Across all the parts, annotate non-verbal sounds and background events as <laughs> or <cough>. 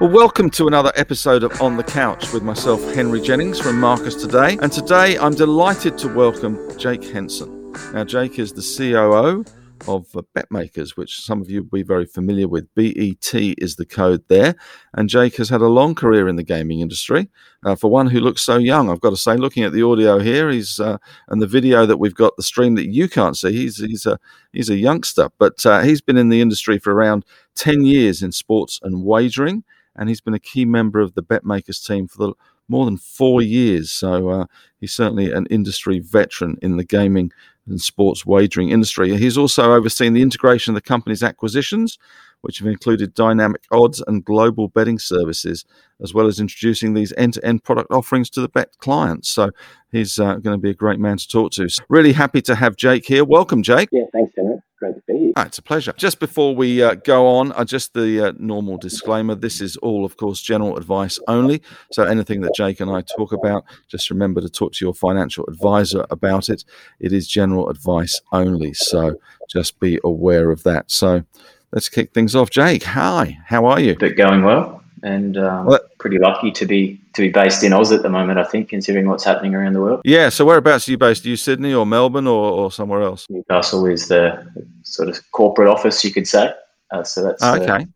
Well, welcome to another episode of On the Couch with myself, Henry Jennings from Marcus Today. And today I'm delighted to welcome Jake Henson. Now, Jake is the COO of uh, BetMakers, which some of you will be very familiar with. BET is the code there. And Jake has had a long career in the gaming industry. Uh, for one who looks so young, I've got to say, looking at the audio here, he's uh, and the video that we've got, the stream that you can't see, he's he's a he's a youngster, but uh, he's been in the industry for around ten years in sports and wagering and he's been a key member of the BetMakers team for the, more than four years. So uh, he's certainly an industry veteran in the gaming and sports wagering industry. He's also overseen the integration of the company's acquisitions, which have included dynamic odds and global betting services, as well as introducing these end to end product offerings to the bet clients. So he's uh, going to be a great man to talk to. So really happy to have Jake here. Welcome, Jake. Yeah, thanks, Henry. Great to be here. Ah, it's a pleasure. Just before we uh, go on, uh, just the uh, normal disclaimer this is all, of course, general advice only. So anything that Jake and I talk about, just remember to talk to your financial advisor about it. It is general advice only. So just be aware of that. So let's kick things off. Jake, hi. How are you? But going well and um, well, pretty lucky to be to be based in Oz at the moment. I think, considering what's happening around the world. Yeah. So whereabouts are you based? Are you Sydney or Melbourne or, or somewhere else? Newcastle is the sort of corporate office, you could say. Uh, so that's oh, okay. Uh,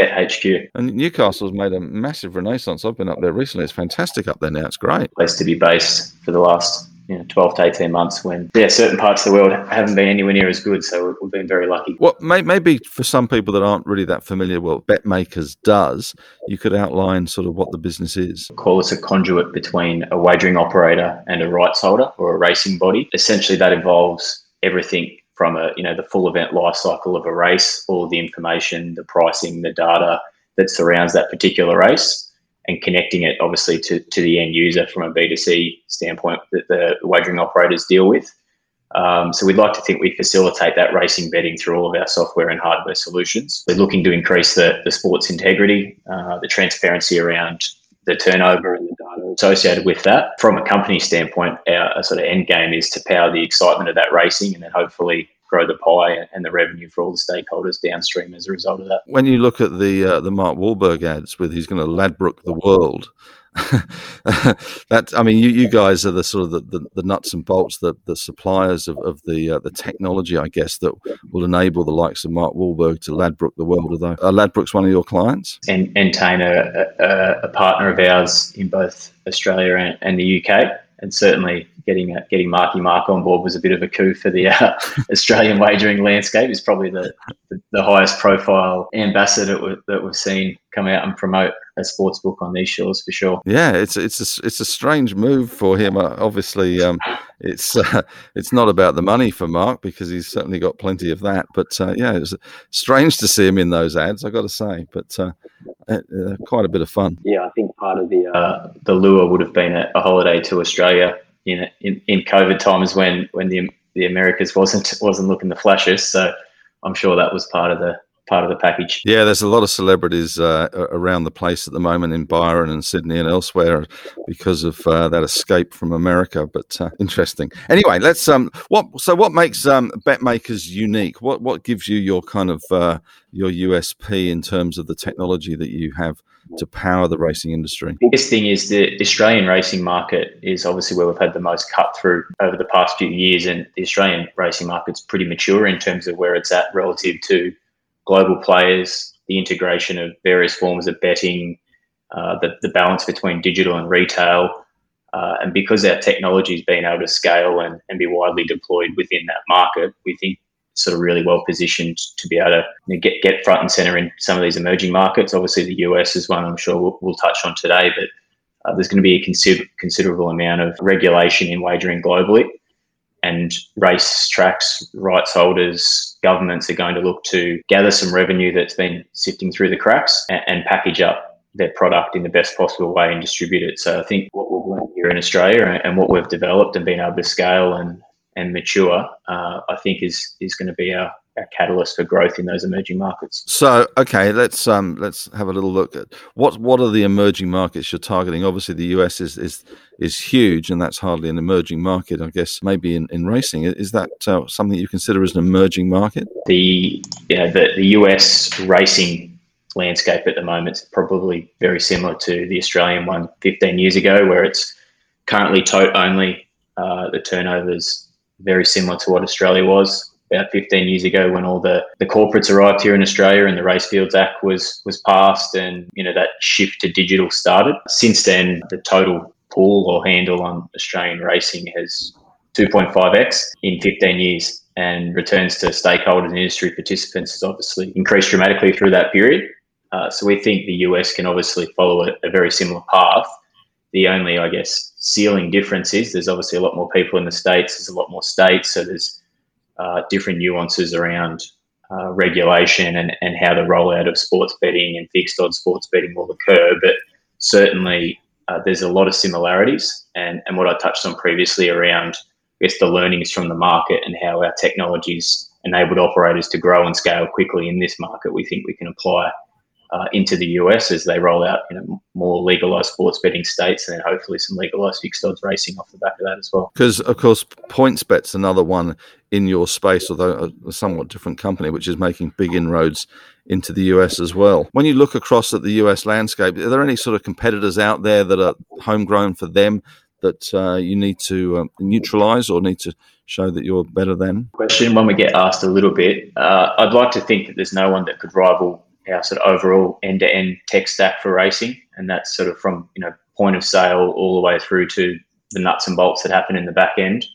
at HQ. And Newcastle's made a massive renaissance. I've been up there recently. It's fantastic up there now. It's great. Place to be based for the last you know, 12 to 18 months when yeah certain parts of the world haven't been anywhere near as good so we've been very lucky. Well may, maybe for some people that aren't really that familiar with what BetMakers does you could outline sort of what the business is. Call us a conduit between a wagering operator and a rights holder or a racing body. Essentially that involves everything from a you know the full event life cycle of a race all of the information the pricing the data that surrounds that particular race and connecting it obviously to, to the end user from a B2C standpoint that the wagering operators deal with. Um, so we'd like to think we facilitate that racing betting through all of our software and hardware solutions. We're looking to increase the, the sports integrity, uh, the transparency around the turnover and the data associated with that. From a company standpoint, our sort of end game is to power the excitement of that racing and then hopefully grow the pie and the revenue for all the stakeholders downstream as a result of that. When you look at the uh, the Mark Wahlberg ads with he's going to Ladbroke the world, <laughs> that I mean, you, you guys are the sort of the, the, the nuts and bolts, the, the suppliers of, of the uh, the technology, I guess, that will enable the likes of Mark Wahlberg to Ladbroke the world. Although uh, Ladbroke's one of your clients, and Entain are a, a, partner of ours in both Australia and, and the UK, and certainly getting uh, getting Marky Mark on board was a bit of a coup for the <laughs> uh, Australian wagering landscape. He's probably the, the, highest profile ambassador that we've seen come out and promote a sports book on these shores for sure. Yeah, it's it's a, it's a strange move for him. Uh, obviously, um, it's <laughs> uh, it's not about the money for Mark because he's certainly got plenty of that. But uh, yeah, it's strange to see him in those ads. I got to say, but uh, uh, quite a bit of fun. Yeah, I think part of the uh, the lure would have been a, a holiday to Australia in in, in COVID times when when the the Americas wasn't wasn't looking the flashiest. So I'm sure that was part of the part of the package. Yeah, there's a lot of celebrities uh, around the place at the moment in Byron and Sydney and elsewhere because of uh, that escape from America. But uh, interesting. Anyway, let's um, what so what makes um, BetMakers unique? What what gives you your kind of uh, your USP in terms of the technology that you have? To power the racing industry. The biggest thing is the Australian racing market is obviously where we've had the most cut through over the past few years, and the Australian racing market's pretty mature in terms of where it's at relative to global players, the integration of various forms of betting, uh, the, the balance between digital and retail. Uh, and because our technology has been able to scale and, and be widely deployed within that market, we think sort of really well positioned to be able to you know, get, get front and center in some of these emerging markets. Obviously, the US is one I'm sure we'll, we'll touch on today, but uh, there's going to be a consider- considerable amount of regulation in wagering globally and race tracks, rights holders, governments are going to look to gather some revenue that's been sifting through the cracks and, and, package up their product in the best possible way and distribute it. So I think what we've learned here in Australia and, and what we've developed and been able to scale and and mature, uh, I think is is going to be our a catalyst for growth in those emerging markets. So, okay, let's um, let's have a little look at what what are the emerging markets you're targeting. Obviously, the US is is is huge, and that's hardly an emerging market. I guess maybe in, in racing, is that uh, something you consider as an emerging market? The know, the the US racing landscape at the moment is probably very similar to the Australian one 15 years ago, where it's currently tote only. Uh, the turnovers very similar to what Australia was about 15 years ago when all the, the corporates arrived here in Australia and the Racefields Act was was passed and you know that shift to digital started. Since then, the total pool or handle on Australian racing has 2.5x in 15 years and returns to stakeholders and industry participants has obviously increased dramatically through that period. Uh, so we think the US can obviously follow a, a, very similar path. The only, I guess, ceiling difference is there's obviously a lot more people in the states. There's a lot more states, so there's uh, different nuances around uh, regulation and, and how the rollout of sports betting and fixed odds sports betting will occur. But certainly, uh, there's a lot of similarities, and and what I touched on previously around I guess the learnings from the market and how our technologies enabled operators to grow and scale quickly in this market, we think we can apply uh, into the US as they roll out you know, more legalized sports betting states and then hopefully some legalized fixed odds racing off the back of that as well. Because, of course, PointsBet's another one in your space, although a somewhat different company, which is making big inroads into the US as well. When you look across at the US landscape, are there any sort of competitors out there that are homegrown for them that uh, you need to um, neutralize or need to show that you're better than? Question when we get asked a little bit, uh, I'd like to think that there's no one that could rival our sort of overall end-to-end tech stack for racing, and that's sort of from you know point of sale all the way through to the nuts and bolts that happen in the back end.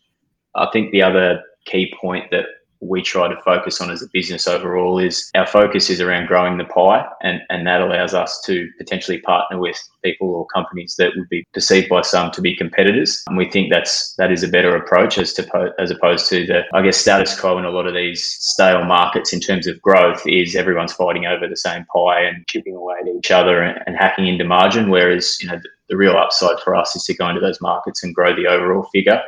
I think the other key point that we try to focus on as a business overall is our focus is around growing the pie and, and that allows us to potentially partner with people or companies that would be perceived by some to be competitors. And we think that's that is a better approach as to as opposed to the I guess status quo in a lot of these stale markets in terms of growth is everyone's fighting over the same pie and chipping away at each other and, and hacking into margin whereas you know the, the real upside for us is to go into those markets and grow the overall figure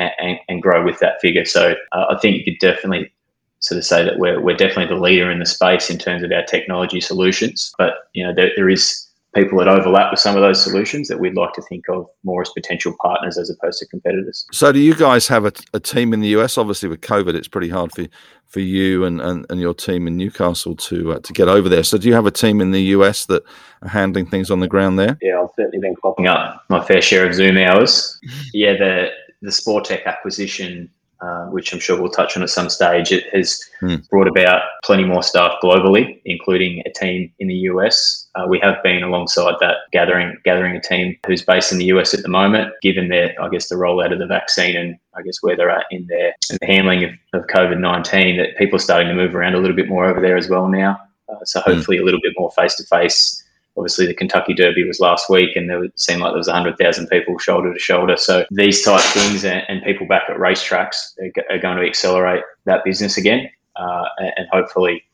and, and grow with that figure. So uh, I think you could definitely sort of say that we're, we're definitely the leader in the space in terms of our technology solutions. But you know there, there is people that overlap with some of those solutions that we'd like to think of more as potential partners as opposed to competitors. So, do you guys have a, a team in the US? Obviously, with COVID, it's pretty hard for for you and, and, and your team in Newcastle to uh, to get over there. So, do you have a team in the US that are handling things on the ground there? Yeah, I've certainly been clocking up my fair share of Zoom hours. <laughs> yeah, the the Sportech acquisition, uh, which I'm sure we'll touch on at some stage, it has mm. brought about plenty more staff globally, including a team in the US. Uh, we have been alongside that gathering gathering a team who's based in the US at the moment, given their I guess the rollout of the vaccine and I guess where they're at in their the handling of, of COVID nineteen. That people are starting to move around a little bit more over there as well now. Uh, so hmm. hopefully mm. a little bit more face to face obviously the Kentucky Derby was last week, and it seemed like there was hundred thousand people shoulder to shoulder. So these type things and, and people back at racetracks are, are, going to accelerate that business again, uh, and hopefully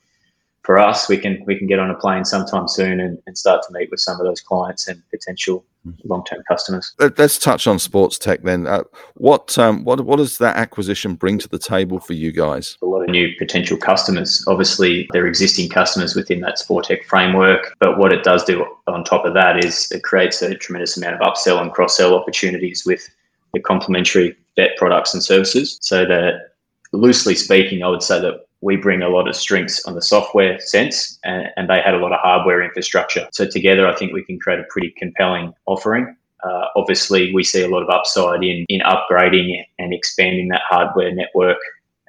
for us, we can we can get on a plane sometime soon and, and start to meet with some of those clients and potential long term customers. Let's touch on Sportech then. Uh, what um, what what does that acquisition bring to the table for you guys? A lot of new potential customers. Obviously, they're existing customers within that Sportech framework, but what it does do on top of that is it creates a tremendous amount of upsell and cross sell opportunities with the complementary bet products and services. So that loosely speaking, I would say that we bring a lot of strengths on the software sense and, and, they had a lot of hardware infrastructure. So together, I think we can create a pretty compelling offering. Uh, obviously, we see a lot of upside in, in upgrading and expanding that hardware network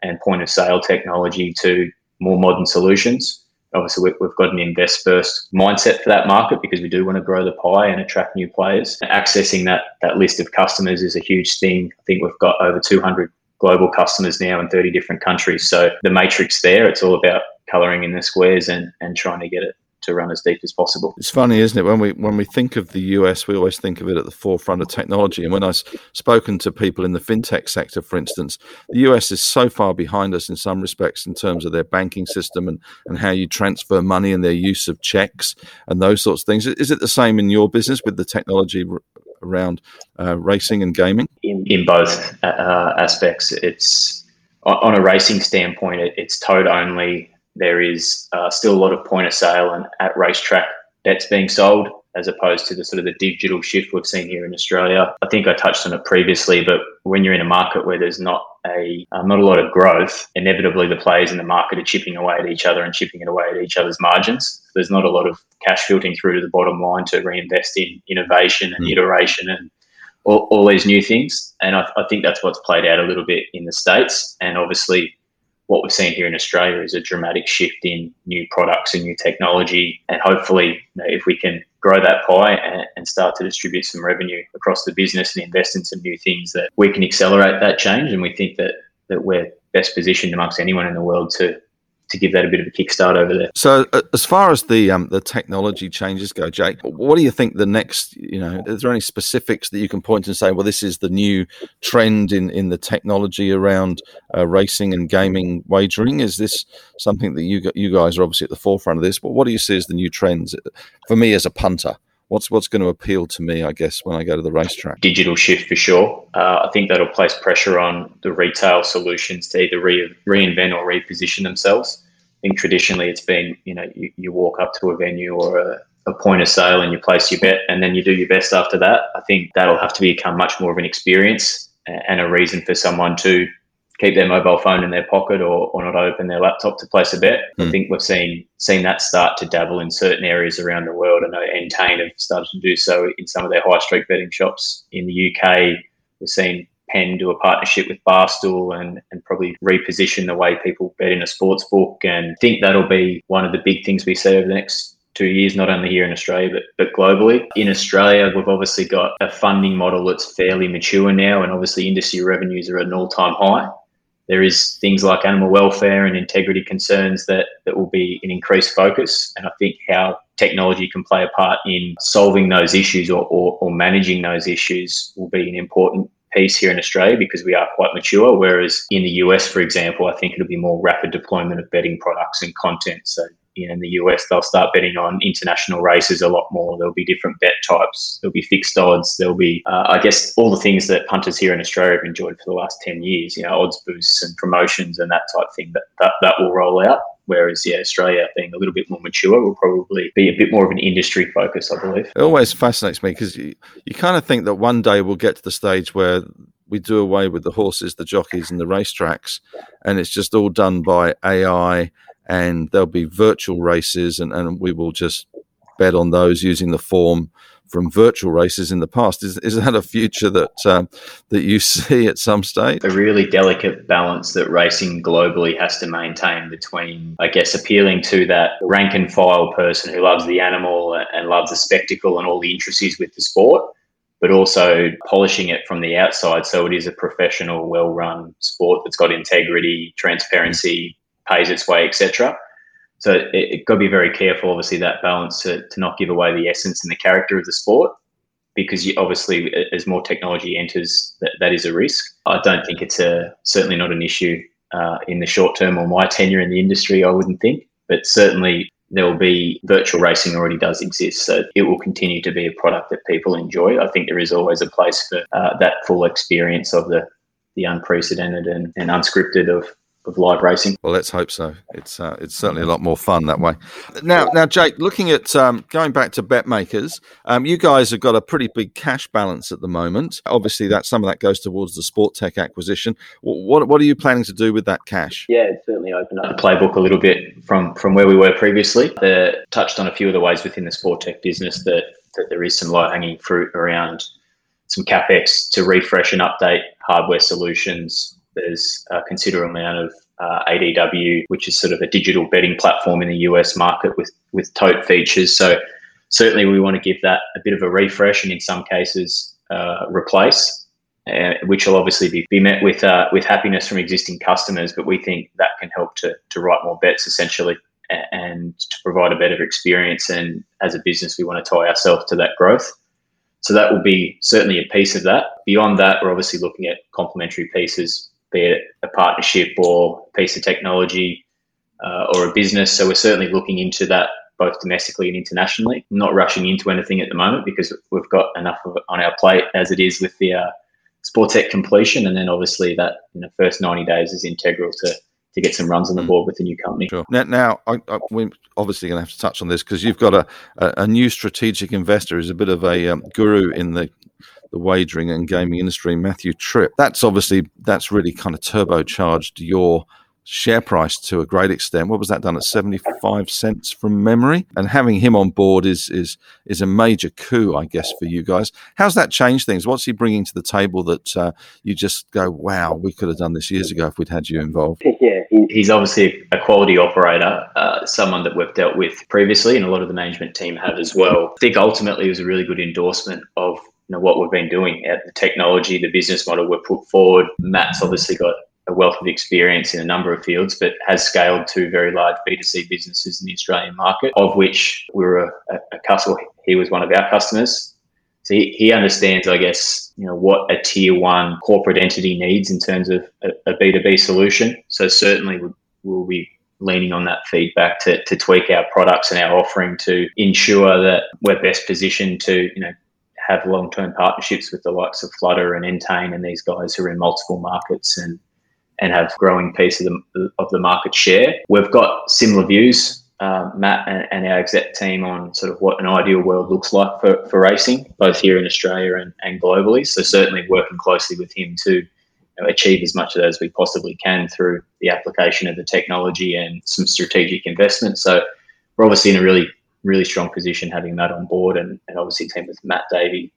and point of sale technology to more modern solutions. Obviously, we've got an invest first mindset for that market because we do want to grow the pie and attract new players. Accessing that, that list of customers is a huge thing. I think we've got over 200 global customers now in 30 different countries. So the matrix there, it's all about coloring in the squares and, and trying to get it to run as deep as possible. It's funny, isn't it? When we when we think of the US, we always think of it at the forefront of technology. And when I've spoken to people in the fintech sector, for instance, the US is so far behind us in some respects in terms of their banking system and, and how you transfer money and their use of checks and those sorts of things. Is it the same in your business with the technology around uh, racing and gaming? In, in both uh, aspects, it's on a racing standpoint, it, it's tote only. There is uh, still a lot of point of sale and at racetrack bets being sold as opposed to the sort of the digital shift we've seen here in Australia. I think I touched on it previously, but when you're in a market where there's not a um, not a lot of growth, inevitably the players in the market are chipping away at each other and chipping it away at each other's margins. There's not a lot of cash filtering through to the bottom line to reinvest in innovation and mm. iteration and all, all, these new things. And I, I think that's what's played out a little bit in the states. And obviously, what we've seen here in Australia is a dramatic shift in new products and new technology. And hopefully, you know, if we can grow that pie and, and, start to distribute some revenue across the business and invest in some new things, that we can accelerate that change. And we think that that we're best positioned amongst anyone in the world to to give that a bit of a kickstart over there. So, uh, as far as the um, the technology changes go, Jake, what do you think the next? You know, is there any specifics that you can point and say, well, this is the new trend in in the technology around uh, racing and gaming wagering? Is this something that you you guys are obviously at the forefront of this? But what do you see as the new trends for me as a punter? What's what's going to appeal to me, I guess, when I go to the racetrack? Digital shift for sure. Uh, I think that'll place pressure on the retail solutions to either re- reinvent or reposition themselves. I think traditionally it's been, you know, you, you walk up to a venue or a, a point of sale and you place your bet and then you do your best after that. I think that'll have to become much more of an experience and a reason for someone to keep their mobile phone in their pocket or, or not open their laptop to place a bet. Mm. I hmm. think we've seen seen that start to dabble in certain areas around the world. I know Entain have started to do so in some of their high street betting shops in the UK. We've seen Penn do a partnership with Barstool and, and probably reposition the way people bet in a sports book. And I think that'll be one of the big things we see over the next two years, not only here in Australia, but, but globally. In Australia, we've obviously got a funding model that's fairly mature now, and obviously industry revenues are at an all time high there is things like animal welfare and integrity concerns that, that will be an increased focus. And I think how technology can play a part in solving those issues or, or, or managing those issues will be an important piece here in Australia because we are quite mature. Whereas in the US, for example, I think it'll be more rapid deployment of betting products and content. So you know, in the US, they'll start betting on international races a lot more. There'll be different bet types. There'll be fixed odds. There'll be, uh, I guess, all the things that punters here in Australia have enjoyed for the last 10 years, you know, odds boosts and promotions and that type of thing that, that, that will roll out. Whereas, yeah, Australia being a little bit more mature will probably be a bit more of an industry focus, I believe. It always fascinates me because you, you kind of think that one day we'll get to the stage where we do away with the horses, the jockeys, and the racetracks, and it's just all done by AI and there'll be virtual races, and, and we will just bet on those using the form from virtual races in the past. Is, is that a future that um, that you see at some stage? A really delicate balance that racing globally has to maintain between, I guess, appealing to that rank and file person who loves the animal and loves the spectacle and all the intricacies with the sport, but also polishing it from the outside so it is a professional, well-run sport that's got integrity, transparency, pays its way, etc. So it, it got to be very careful, obviously, that balance to, to not give away the essence and the character of the sport, because you, obviously, as more technology enters, that, that is a risk. I don't think it's a certainly not an issue uh, in the short term or my tenure in the industry. I wouldn't think, but certainly there will be virtual racing already does exist, so it will continue to be a product that people enjoy. I think there is always a place for uh, that full experience of the the unprecedented and, and unscripted of of live racing. Well, let's hope so. It's uh, it's certainly a lot more fun that way. Now, now, Jake, looking at um, going back to BetMakers, um, you guys have got a pretty big cash balance at the moment. Obviously, that some of that goes towards the Sportech acquisition. What what are you planning to do with that cash? Yeah, it's certainly opened up the playbook a little bit from from where we were previously. The, touched on a few of the ways within the Sportech business that that there is some low hanging fruit around some capex to refresh and update hardware solutions there's a considerable amount of uh, ADW, which is sort of a digital betting platform in the US market with with tote features. So certainly we want to give that a bit of a refresh, and in some cases uh, replace. Uh, which will obviously be, be met with uh, with happiness from existing customers, but we think that can help to to write more bets essentially and to provide a better experience. And as a business, we want to tie ourselves to that growth. So that will be certainly a piece of that. Beyond that, we're obviously looking at complementary pieces be it a partnership or a piece of technology uh, or a business. So we're certainly looking into that both domestically and internationally. not rushing into anything at the moment because we've got enough of it on our plate as it is with the uh, Sportech completion, and then obviously that in the first 90 days is integral to to get some runs on the mm. board with the new company. Sure. Now, now I, I, we're obviously going to have to touch on this because you've got a, a, a, new strategic investor who's a bit of a um, guru in the the wagering and gaming industry, Matthew Tripp. That's obviously that's really kind of turbocharged your share price to a great extent. What was that done at 75 cents from memory? And having him on board is is is a major coup, I guess, for you guys. How's that changed things? What's he bringing to the table that uh, you just go, wow, we could have done this years ago if we'd had you involved? <laughs> Yeah, he's obviously a quality operator, uh, someone that we've dealt with previously, and a lot of the management team have as well. I think ultimately it was a really good endorsement of you know what we've been doing at the technology, the business model we've put forward. Matt's obviously got a wealth of experience in a number of fields, but has scaled to very large B2C businesses in the Australian market, of which we were a, a customer. He was one of our customers. So he, he understands, I guess, you know, what a tier one corporate entity needs in terms of a a B2B solution. So certainly we'll be leaning on that feedback to, to tweak our products and our offering to ensure that we're best positioned to, you know, have long-term partnerships with the likes of Flutter and Entain and these guys who are in multiple markets and and have growing piece of the, of the market share. We've got similar views, uh, Matt and, and, our exec team, on sort of what an ideal world looks like for, for racing, both here in Australia and, and globally. So certainly working closely with him to you know, achieve as much of that as we possibly can through the application of the technology and some strategic investment. So we're obviously in a really, really strong position having Matt on board and, and obviously team with Matt Davey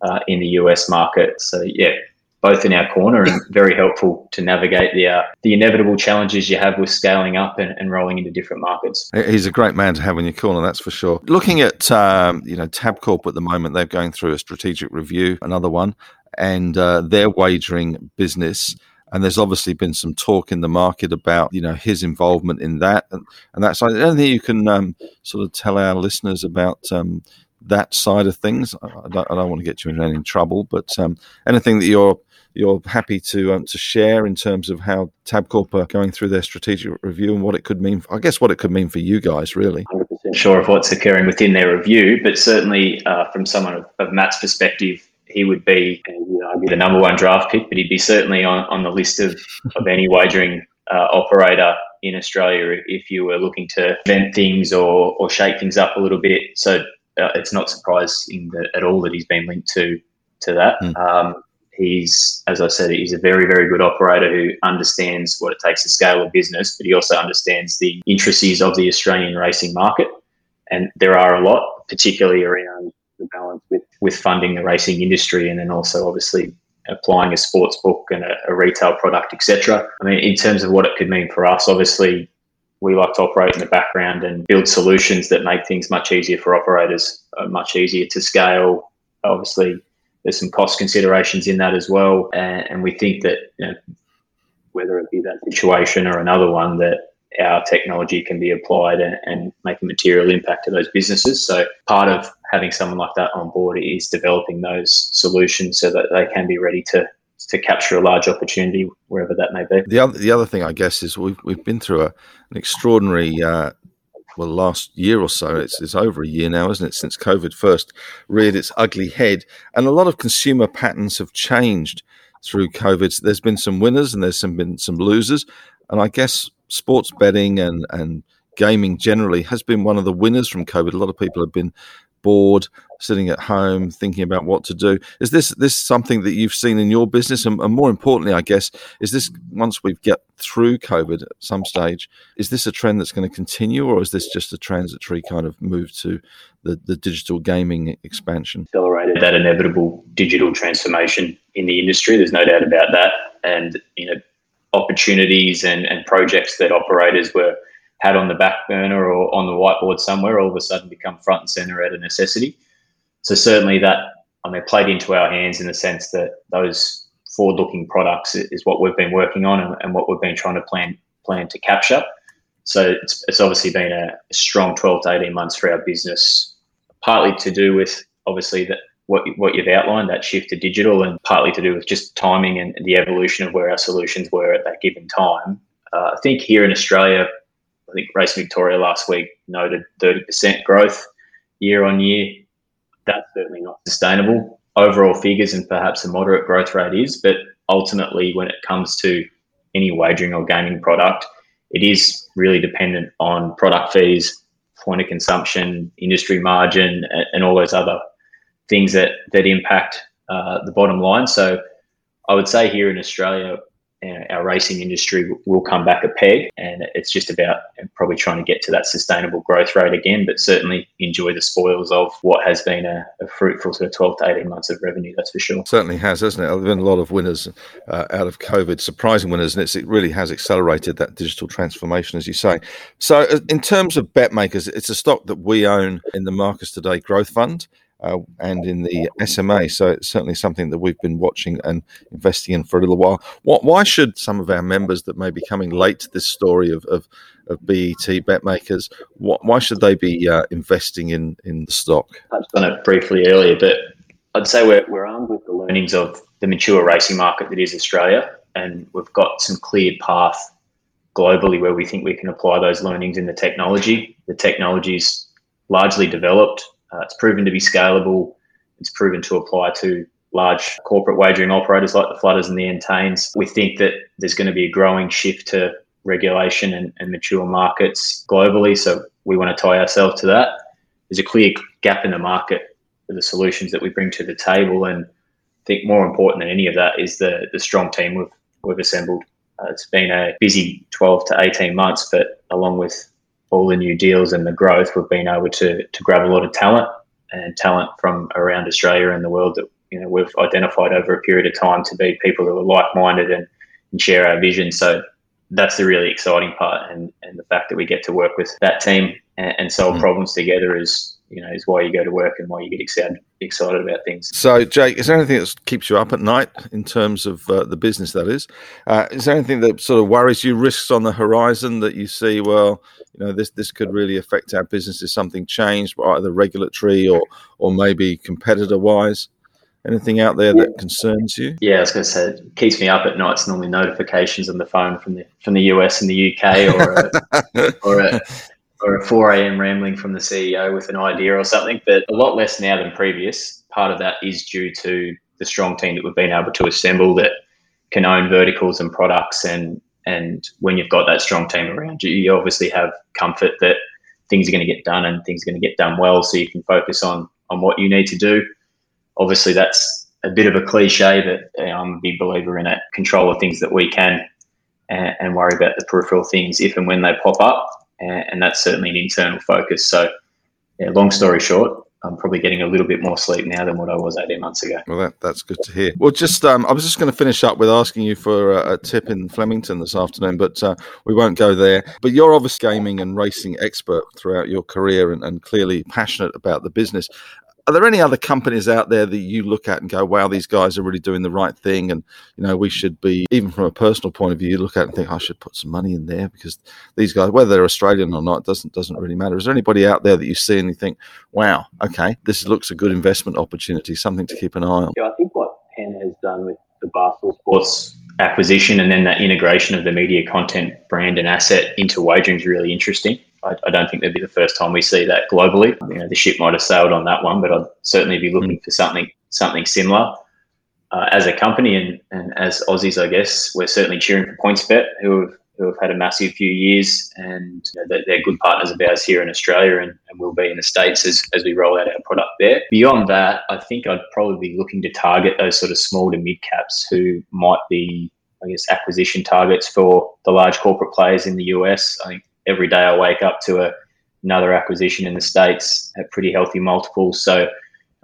uh, in the US market. So yeah, both in our corner and <laughs> very helpful to navigate the uh, the inevitable challenges you have with scaling up and, and, rolling into different markets. He's a great man to have in your corner, that's for sure. Looking at um, you know Tabcorp at the moment, they're going through a strategic review, another one, and uh, their wagering business. And there's obviously been some talk in the market about you know his involvement in that, and, and that's anything you can um, sort of tell our listeners about um, that side of things. I don't, I don't, want to get you in any trouble, but um, anything that you're you're happy to um, to share in terms of how Tabcorp are going through their strategic review and what it could mean. I guess what it could mean for you guys, really. 100% sure of what's occurring within their review, but certainly uh, from someone of, of, Matt's perspective, he would be you know, the number one draft pick, but he'd be certainly on, on the list of, of any wagering uh, operator in Australia if you were looking to vent things or, or shake things up a little bit. So uh, it's not surprising that, at all that he's been linked to to that. Mm. Um, He's, as I said, he's a very, very good operator who understands what it takes to scale a business, but he also understands the intricacies of the Australian racing market. And there are a lot, particularly around the balance with, with funding the racing industry and then also obviously applying a sports book and a, a retail product, etc. I mean, in terms of what it could mean for us, obviously we like to operate in the background and build solutions that make things much easier for operators, uh, much easier to scale. Obviously, there's some cost considerations in that as well, and, and we think that you know, whether it be that situation or another one, that our technology can be applied and, and, make a material impact to those businesses. So part of having someone like that on board is developing those solutions so that they can be ready to to capture a large opportunity wherever that may be. The other the other thing I guess is we've we've been through a, an extraordinary uh, well, last year or so, it's, it's over a year now, isn't it, since COVID first reared its ugly head. And a lot of consumer patterns have changed through COVID. There's been some winners and there's some, been some losers. And I guess sports betting and, and gaming generally has been one of the winners from COVID. A lot of people have been bored, sitting at home, thinking about what to do. Is this this something that you've seen in your business, and, and, more importantly, I guess, is this once we get through COVID at some stage, is this a trend that's going to continue, or is this just a transitory kind of move to the, the digital gaming expansion? Accelerated that inevitable digital transformation in the industry. There's no doubt about that, and you know opportunities and, and projects that operators were had on the back burner or on the whiteboard somewhere all of a sudden become front and center at a necessity. So certainly that I mean played into our hands in the sense that those forward-looking products is what we've been working on and, and what we've been trying to plan plan to capture. So it's, it's obviously been a strong 12 to 18 months for our business, partly to do with obviously that what what you've outlined, that shift to digital, and partly to do with just timing and the evolution of where our solutions were at that given time. Uh, I think here in Australia, I think Race Victoria last week noted 30% growth year on year. That's certainly not sustainable. Overall figures and perhaps a moderate growth rate is, but ultimately, when it comes to any wagering or gaming product, it is really dependent on product fees, point of consumption, industry margin, and all those other things that that impact uh, the bottom line. So I would say here in Australia, our racing industry will come back a peg, and it's just about probably trying to get to that sustainable growth rate again, but certainly enjoy the spoils of what has been a, a fruitful sort of 12 to 18 months of revenue, that's for sure. Certainly has, hasn't it? There have been a lot of winners uh, out of COVID, surprising winners, and it really has accelerated that digital transformation, as you say. So, uh, in terms of BetMakers, it's a stock that we own in the Marcus Today Growth Fund uh, and in the SMA. So it's certainly something that we've been watching and investing in for a little while. What, why should some of our members that may be coming late to this story of, of, of BET BetMakers, what, why should they be uh, investing in, in the stock? I've on it briefly earlier, but I'd say we're, we're armed with the learnings of the mature racing market that is Australia, and we've got some clear path globally where we think we can apply those learnings in the technology. The technology's largely developed uh, it's proven to be scalable. It's proven to apply to large corporate wagering operators like the Flutters and the Entains. We think that there's going to be a growing shift to regulation and, and mature markets globally. So we want to tie ourselves to that. There's a clear gap in the market for the solutions that we bring to the table. And I think more important than any of that is the, the strong team we've, we've assembled. Uh, it's been a busy 12 to 18 months, but along with all the new deals and the growth, we've been able to to grab a lot of talent and talent from around Australia and the world that you know we've identified over a period of time to be people who are like-minded and, and share our vision. So that's the really exciting part, and and the fact that we get to work with that team and, and solve mm. problems together is you know is why you go to work and why you get excited excited about things. So, Jake, is there anything that keeps you up at night in terms of uh, the business? That is, uh, is there anything that sort of worries you? Risks on the horizon that you see? Well, you know, this this could really affect our business. Is something changed, either regulatory or or maybe competitor wise? Anything out there that concerns you? Yeah, I was going to say, it keeps me up at night. It's normally notifications on the phone from the from the US and the UK, or a, <laughs> or a, or a 4 a.m. rambling from the CEO with an idea or something, but a lot less now than previous. Part of that is due to the strong team that we've been able to assemble that can own verticals and products. And, and when you've got that strong team around you, you obviously have comfort that things are going to get done and things are going to get done well. So you can focus on, on what you need to do. Obviously, that's a bit of a cliche, but I'm a big believer in it. Control the things that we can and, and worry about the peripheral things if and when they pop up and, and that's certainly an internal focus. So, yeah, long story short, I'm probably getting a little bit more sleep now than what I was 18 months ago. Well, that, that's good to hear. Well, just um, I was just going to finish up with asking you for a, a tip in Flemington this afternoon, but uh, we won't go there. But you're obviously gaming and racing expert throughout your career and, and clearly passionate about the business are there any other companies out there that you look at and go, wow, these guys are really doing the right thing? And, you know, we should be, even from a personal point of view, look at and think, I should put some money in there because these guys, whether they're Australian or not, doesn't, doesn't really matter. Is there anybody out there that you see and you think, wow, okay, this looks a good investment opportunity, something to keep an eye on? Yeah, I think what Penn has done with the Barstool Sports acquisition and then that integration of the media content brand and asset into wagering is really interesting. I, I, don't think that'd be the first time we see that globally. You know, the ship might have sailed on that one, but I'd certainly be looking mm. for something something similar. Uh, as a company and, and as Aussies, I guess we're certainly cheering for PointsBet, who have who have had a massive few years, and you know, they're, good partners of ours here in Australia, and, and will be in the states as, as we roll out our product there. Beyond that, I think I'd probably be looking to target those sort of small to mid caps who might be, I guess, acquisition targets for the large corporate players in the US. I think every day I wake up to a, another acquisition in the States at pretty healthy multiples. So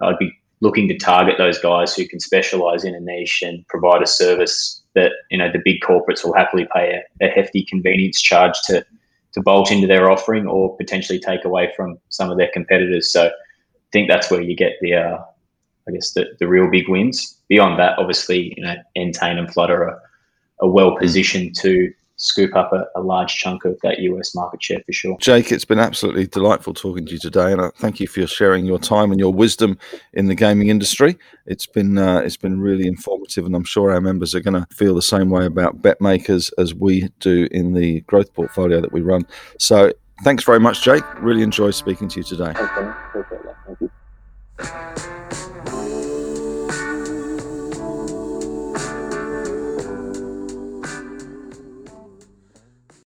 I'd be looking to target those guys who can specialize in a niche and provide a service that, you know, the big corporates will happily pay a, a hefty convenience charge to, to bolt into their offering or potentially take away from some of their competitors. So I think that's where you get the, uh, I guess, the, the real big wins. Beyond that, obviously, you know, Entain and Flutter are, are well positioned to scoop up a, a, large chunk of that US market share for sure. Jake, it's been absolutely delightful talking to you today, and I thank you for sharing your time and your wisdom in the gaming industry. It's been uh, it's been really informative, and I'm sure our members are going to feel the same way about BetMakers as we do in the growth portfolio that we run. So, thanks very much, Jake. Really enjoyed speaking to you today. Thank you.